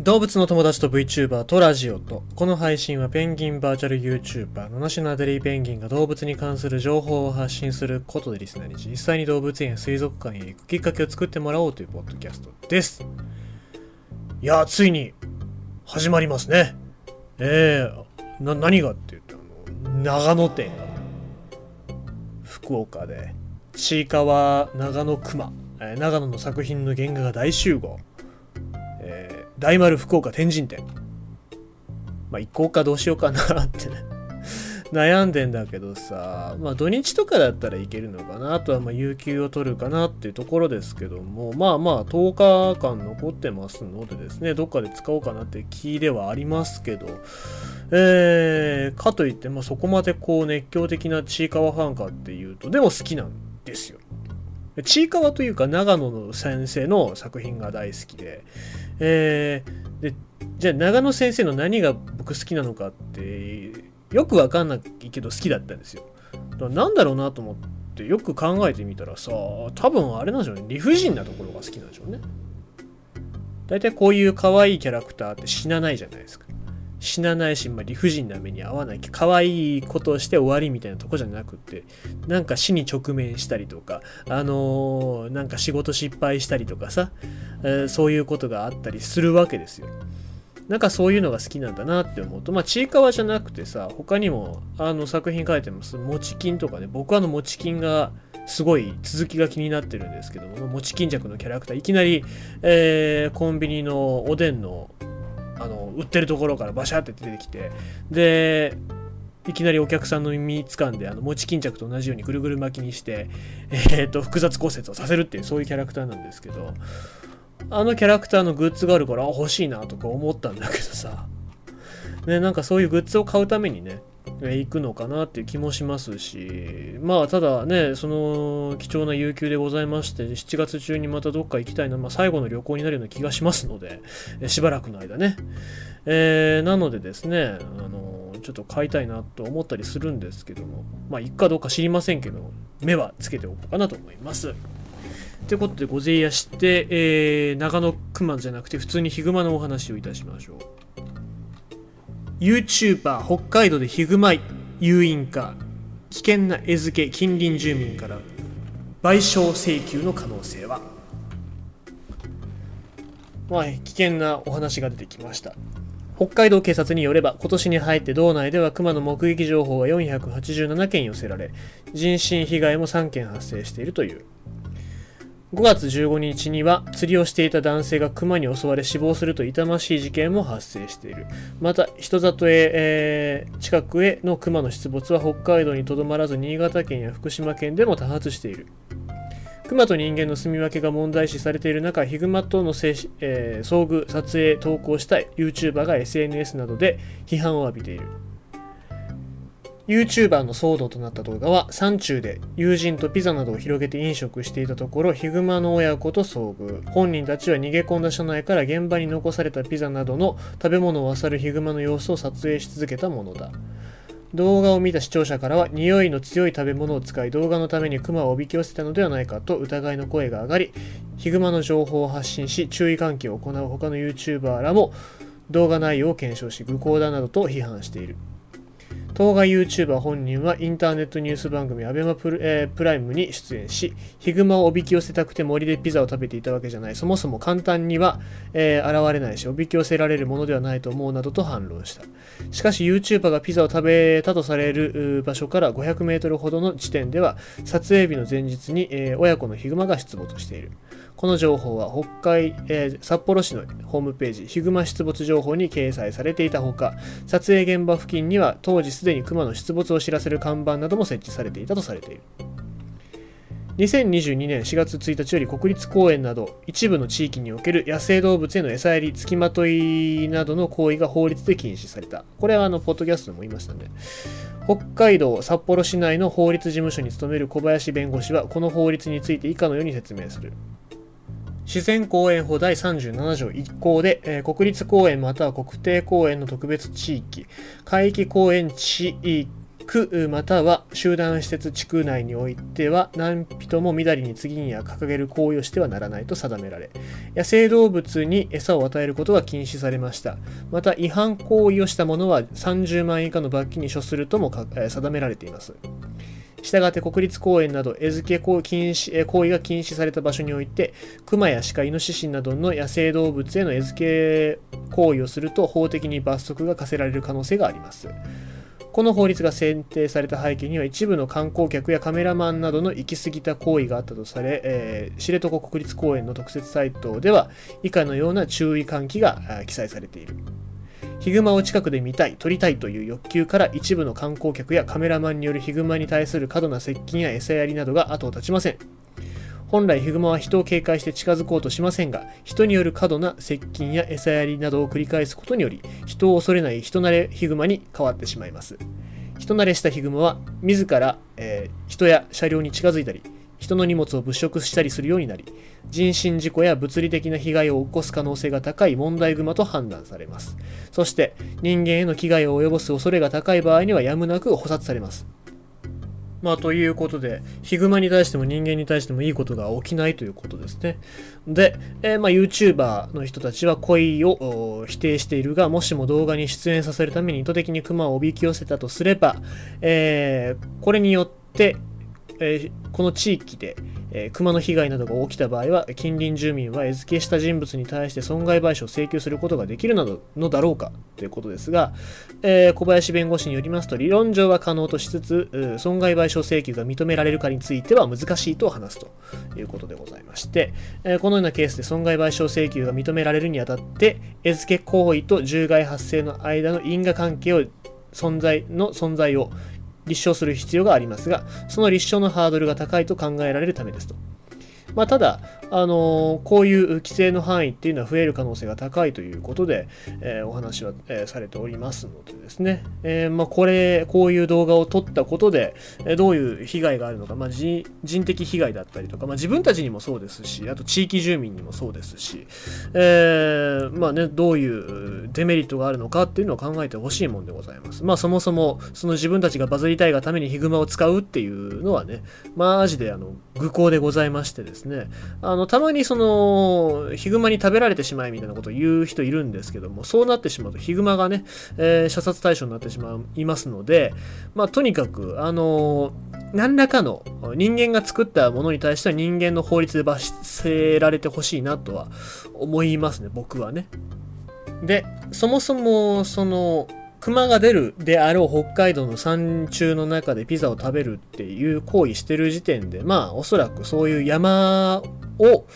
動物の友達と VTuber とラジオとこの配信はペンギンバーチャル YouTuber 七種のアデリーペンギンが動物に関する情報を発信することでリスナーに実際に動物園や水族館へ行くきっかけを作ってもらおうというポッドキャストです。いやついに始まりますね。えー、な何がって言ったあの長野店が福岡で。ちいかわ長野熊、えー長野の作品の原画が大集合。えー大丸福岡天神店。まあ、行こうかどうしようかなってね。悩んでんだけどさ、まあ土日とかだったらいけるのかな。あとはまあ有給を取るかなっていうところですけども、まあまあ10日間残ってますのでですね、どっかで使おうかなって気ではありますけど、えー、かといって、まあそこまでこう熱狂的なちいかわファンかっていうと、でも好きなんですよ。ちいかわというか長野の先生の作品が大好きで、えー、でじゃあ長野先生の何が僕好きなのかってよくわかんないけど好きだったんですよ。だからなんだろうなと思ってよく考えてみたらさ多分あれなんでしょうね理不尽なところが好きなんでしょうね。大体こういう可愛いキャラクターって死なないじゃないですか。死なないし、まあ、理不尽な目に遭わない可愛いことをして終わりみたいなとこじゃなくってなんか死に直面したりとかあのーなんか仕事失敗したりとかさ、えーそういうことがあったりするわけですよ。なんかそういうのが好きなんだなって思うとまあちいかわじゃなくてさ他にもあの作品書いてますもちきんとかね僕はあのもちきんがすごい続きが気になってるんですけどももち巾着のキャラクターいきなり、えーコンビニのおでんのあの売ってるところからバシャって出てきてでいきなりお客さんの耳掴んであの餅巾着と同じようにぐるぐる巻きにして、えー、と複雑骨折をさせるっていうそういうキャラクターなんですけどあのキャラクターのグッズがあるから欲しいなとか思ったんだけどさ。ねなんかそういうグッズを買うためにね行くのかなっていう気もしますしまあただねその貴重な有給でございまして7月中にまたどっか行きたいな、まあ、最後の旅行になるような気がしますので、しばらくの間ね、えーなのでですねあのちょっと買いたいなと思ったりするんですけどもまあ行くかどうか知りませんけど目はつけておこうかなと思います。ということでごぜいやして、えー長野熊じゃなくて普通にヒグマのお話をいたしましょう。YouTuber 北海道でヒグマイ誘引か危険な餌付け近隣住民から賠償請求の可能性は？まあ危険なお話が出てきました。北海道警察によれば今年に入って道内では熊の目撃情報が487件寄せられ人身被害も3件発生しているという。5月15日には釣りをしていた男性が熊に襲われ死亡すると痛ましい事件も発生している。また人里へ、えー近くへの熊の出没は北海道にとどまらず新潟県や福島県でも多発している。熊と人間の住み分けが問題視されている中ヒグマとの、えー遭遇撮影投稿したい YouTuber が SNS などで批判を浴びている。YouTuber の騒動となった動画は山中で友人とピザなどを広げて飲食していたところヒグマの親子と遭遇。本人たちは逃げ込んだ車内から現場に残されたピザなどの食べ物を漁るヒグマの様子を撮影し続けたものだ。動画を見た視聴者からは匂いの強い食べ物を使い動画のためにクマをおびき寄せたのではないかと疑いの声が上がりヒグマの情報を発信し注意喚起を行う他の YouTuber らも動画内容を検証し愚行だなどと批判している。当該 YouTuber 本人はインターネットニュース番組アベマプ、えープライムに出演しヒグマをおびき寄せたくて森でピザを食べていたわけじゃない。そもそも簡単には、えー現れないしおびき寄せられるものではないと思うなどと反論した。しかし YouTuber がピザを食べたとされる場所から500メートルほどの地点では撮影日の前日に、えー親子のヒグマが出没している。この情報は北海、えー札幌市のホームページヒグマ出没情報に掲載されていたほか撮影現場付近には当時すでにクマの出没を知らせる看板なども設置されていたとされている2022年4月1日より国立公園など一部の地域における野生動物への餌やり、付きまといなどの行為が法律で禁止された。これはあの、ポッドキャストでも言いましたね。北海道札幌市内の法律事務所に勤める小林弁護士は、この法律について以下のように説明する。自然公園法第37条1項で、えー国立公園または国定公園の特別地域、海域公園地区または集団施設地区内においては何人もみだりに次には掲げる行為をしてはならないと定められ野生動物に餌を与えることが禁止されました。また違反行為をした者は30万円以下の罰金に処するとも定められています。したがって国立公園など餌付け行為が禁止された場所において熊や鹿イノシシなどの野生動物への餌付け行為をすると法的に罰則が課せられる可能性がありますこの法律が選定された背景には一部の観光客やカメラマンなどの行き過ぎた行為があったとされ、えー、知床国立公園の特設サイトでは以下のような注意喚起が記載されている。ヒグマを近くで見たい、撮りたいという欲求から一部の観光客やカメラマンによるヒグマに対する過度な接近や餌やりなどが後を絶ちません。本来ヒグマは人を警戒して近づこうとしませんが、人による過度な接近や餌やりなどを繰り返すことにより、人を恐れない人慣れヒグマに変わってしまいます。人慣れしたヒグマは、自ら、えー、人や車両に近づいたり、人の荷物を物色したりするようになり、人身事故や物理的な被害を起こす可能性が高い問題グマと判断されます。そして、人間への危害を及ぼす恐れが高い場合にはやむなく捕殺されます。まあ、ということで、ヒグマに対しても人間に対してもいいことが起きないということですね。で、えー、まあ、YouTuber の人たちは恋を否定しているが、もしも動画に出演させるために意図的にクマをおびき寄せたとすれば、えー、これによって、えー、この地域で、えー、熊の被害などが起きた場合は、近隣住民は餌付けした人物に対して損害賠償を請求することができるなどのだろうかということですが、えー、小林弁護士によりますと、理論上は可能としつつ、損害賠償請求が認められるかについては難しいと話すということでございまして、え、このようなケースで損害賠償請求が認められるにあたって、餌付け行為と獣害発生の間の因果関係を存在の存在を立証する必要がありますが、その立証のハードルが高いと考えられるためですと。まあ、ただ、あのー、こういう規制の範囲っていうのは増える可能性が高いということで、えー、お話は、えー、されておりますのでですね、えまあ、これ、こういう動画を撮ったことで、えどういう被害があるのか、まあ、人的被害だったりとか、まあ、自分たちにもそうですし、あと地域住民にもそうですし、えまあね、どういうデメリットがあるのかっていうのを考えてほしいもんでございます。まあ、そもそも、その自分たちがバズりたいがためにヒグマを使うっていうのはね、マジであの、愚行でございましてですね、あの、たまにその、ヒグマに食べられてしまいみたいなことを言う人いるんですけども、そうなってしまうとヒグマがね、えー、射殺対象になってしまいますので、まあ、とにかく、あの何らかの人間が作ったものに対しては人間の法律で罰せられてほしいなとは思いますね、僕はね。で、そもそも、その、熊が出るであろう北海道の山中の中でピザを食べるっていう行為してる時点で、まあおそらくそういう山を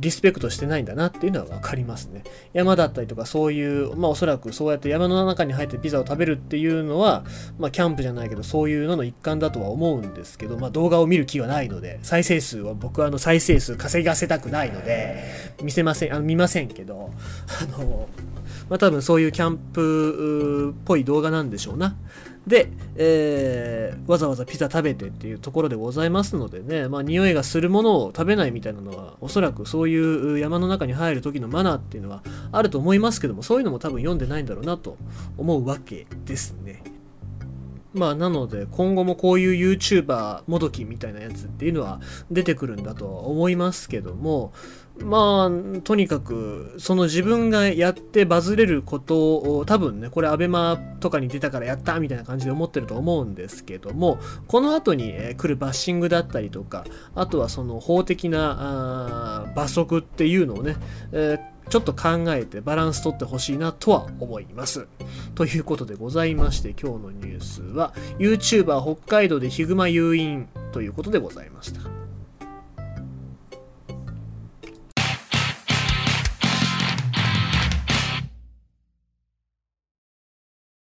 リスペクトしてないんだなっていうのは分かりますね。山だったりとかそういう、まあおそらくそうやって山の中に入ってピザを食べるっていうのは、まあキャンプじゃないけどそういうのの一環だとは思うんですけど、まあ動画を見る気はないので、再生数は僕はあの再生数稼がせたくないので、見せません、あの見ませんけど、あの、まあ、多分そういうキャンプっぽい動画なんでしょうな。で、えー、わざわざピザ食べてっていうところでございますのでね、まあ、匂いがするものを食べないみたいなのは、おそらくそういう山の中に入る時のマナーっていうのはあると思いますけども、そういうのも多分読んでないんだろうなと思うわけですね。まあなので今後もこういう YouTuber もどきみたいなやつっていうのは出てくるんだとは思いますけどもまあとにかくその自分がやってバズれることを多分ねこれ ABEMA とかに出たからやったみたいな感じで思ってると思うんですけどもこの後にえ来るバッシングだったりとかあとはその法的なあ罰則っていうのをね、えーちょっと考えてバランス取ってほしいなとは思います。ということでございまして今日のニュースは YouTuber 北海道でヒグマ誘引ということでございました。